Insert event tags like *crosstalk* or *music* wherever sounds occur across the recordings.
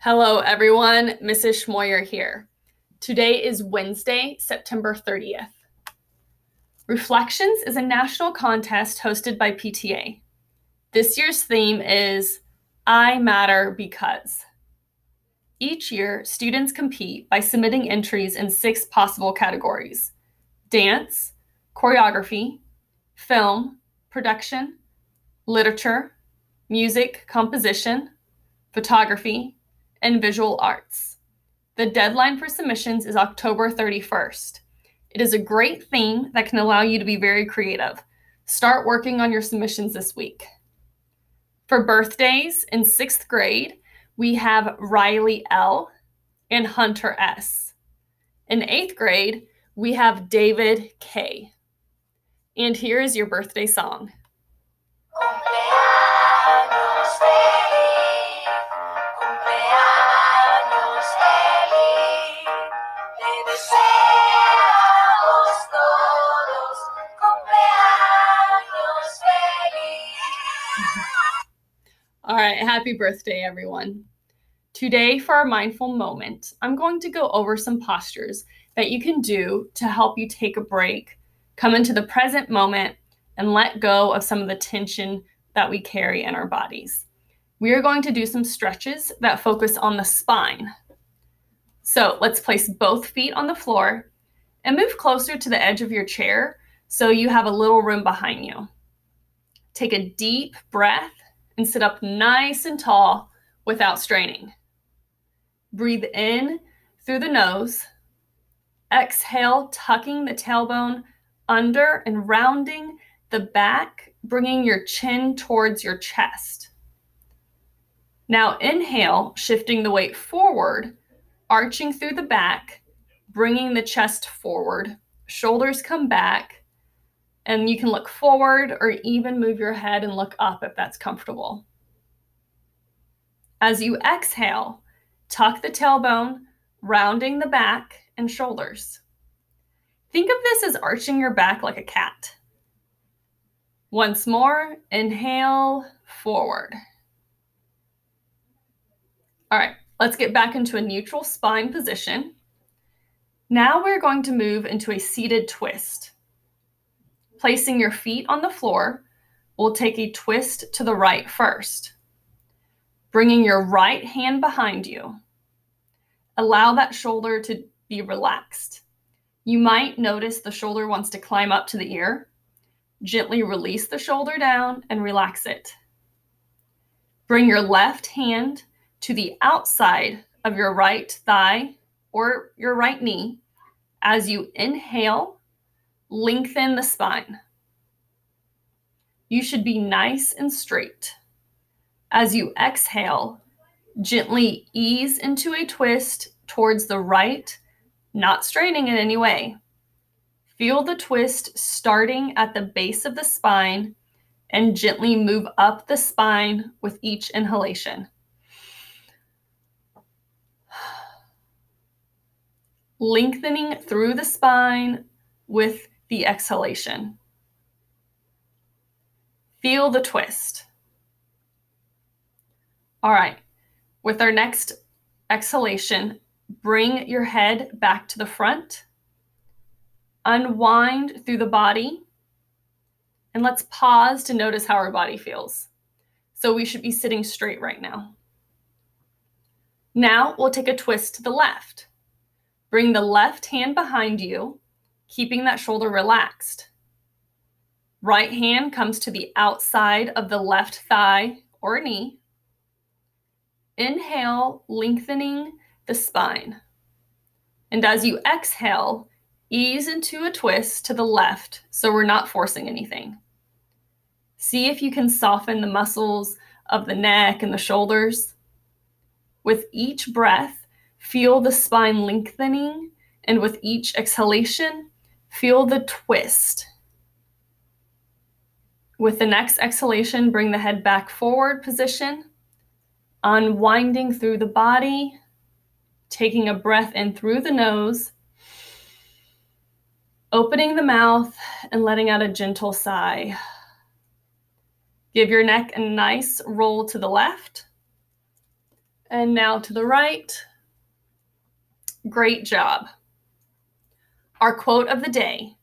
Hello, everyone. Mrs. Schmoyer here. Today is Wednesday, September 30th. Reflections is a national contest hosted by PTA. This year's theme is I Matter Because. Each year, students compete by submitting entries in six possible categories dance, choreography, film, production, literature, music, composition, photography, and visual arts. The deadline for submissions is October 31st. It is a great theme that can allow you to be very creative. Start working on your submissions this week. For birthdays in sixth grade, we have Riley L. and Hunter S. In eighth grade, we have David K. And here is your birthday song. Right, happy birthday, everyone. Today, for our mindful moment, I'm going to go over some postures that you can do to help you take a break, come into the present moment, and let go of some of the tension that we carry in our bodies. We are going to do some stretches that focus on the spine. So let's place both feet on the floor and move closer to the edge of your chair so you have a little room behind you. Take a deep breath and sit up nice and tall without straining. Breathe in through the nose. Exhale, tucking the tailbone under and rounding the back, bringing your chin towards your chest. Now inhale, shifting the weight forward, arching through the back, bringing the chest forward. Shoulders come back, and you can look forward or even move your head and look up if that's comfortable. As you exhale, tuck the tailbone, rounding the back and shoulders. Think of this as arching your back like a cat. Once more, inhale, forward. All right, let's get back into a neutral spine position. Now we're going to move into a seated twist. Placing your feet on the floor, we'll take a twist to the right first. Bringing your right hand behind you. Allow that shoulder to be relaxed. You might notice the shoulder wants to climb up to the ear. Gently release the shoulder down and relax it. Bring your left hand to the outside of your right thigh or your right knee. As you inhale, Lengthen the spine. You should be nice and straight. As you exhale, gently ease into a twist towards the right, not straining in any way. Feel the twist starting at the base of the spine and gently move up the spine with each inhalation. *sighs* Lengthening through the spine with the exhalation. Feel the twist. All right, with our next exhalation, bring your head back to the front, unwind through the body, and let's pause to notice how our body feels. So we should be sitting straight right now. Now we'll take a twist to the left. Bring the left hand behind you keeping that shoulder relaxed. Right hand comes to the outside of the left thigh or knee. Inhale, lengthening the spine. And as you exhale, ease into a twist to the left so we're not forcing anything. See if you can soften the muscles of the neck and the shoulders. With each breath, feel the spine lengthening, and with each exhalation, Feel the twist. With the next exhalation, bring the head back forward position, unwinding through the body, taking a breath in through the nose, opening the mouth, and letting out a gentle sigh. Give your neck a nice roll to the left. And now to the right. Great job. Our quote of the day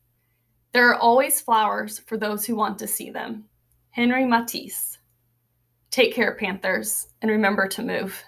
There are always flowers for those who want to see them. Henry Matisse. Take care, Panthers, and remember to move.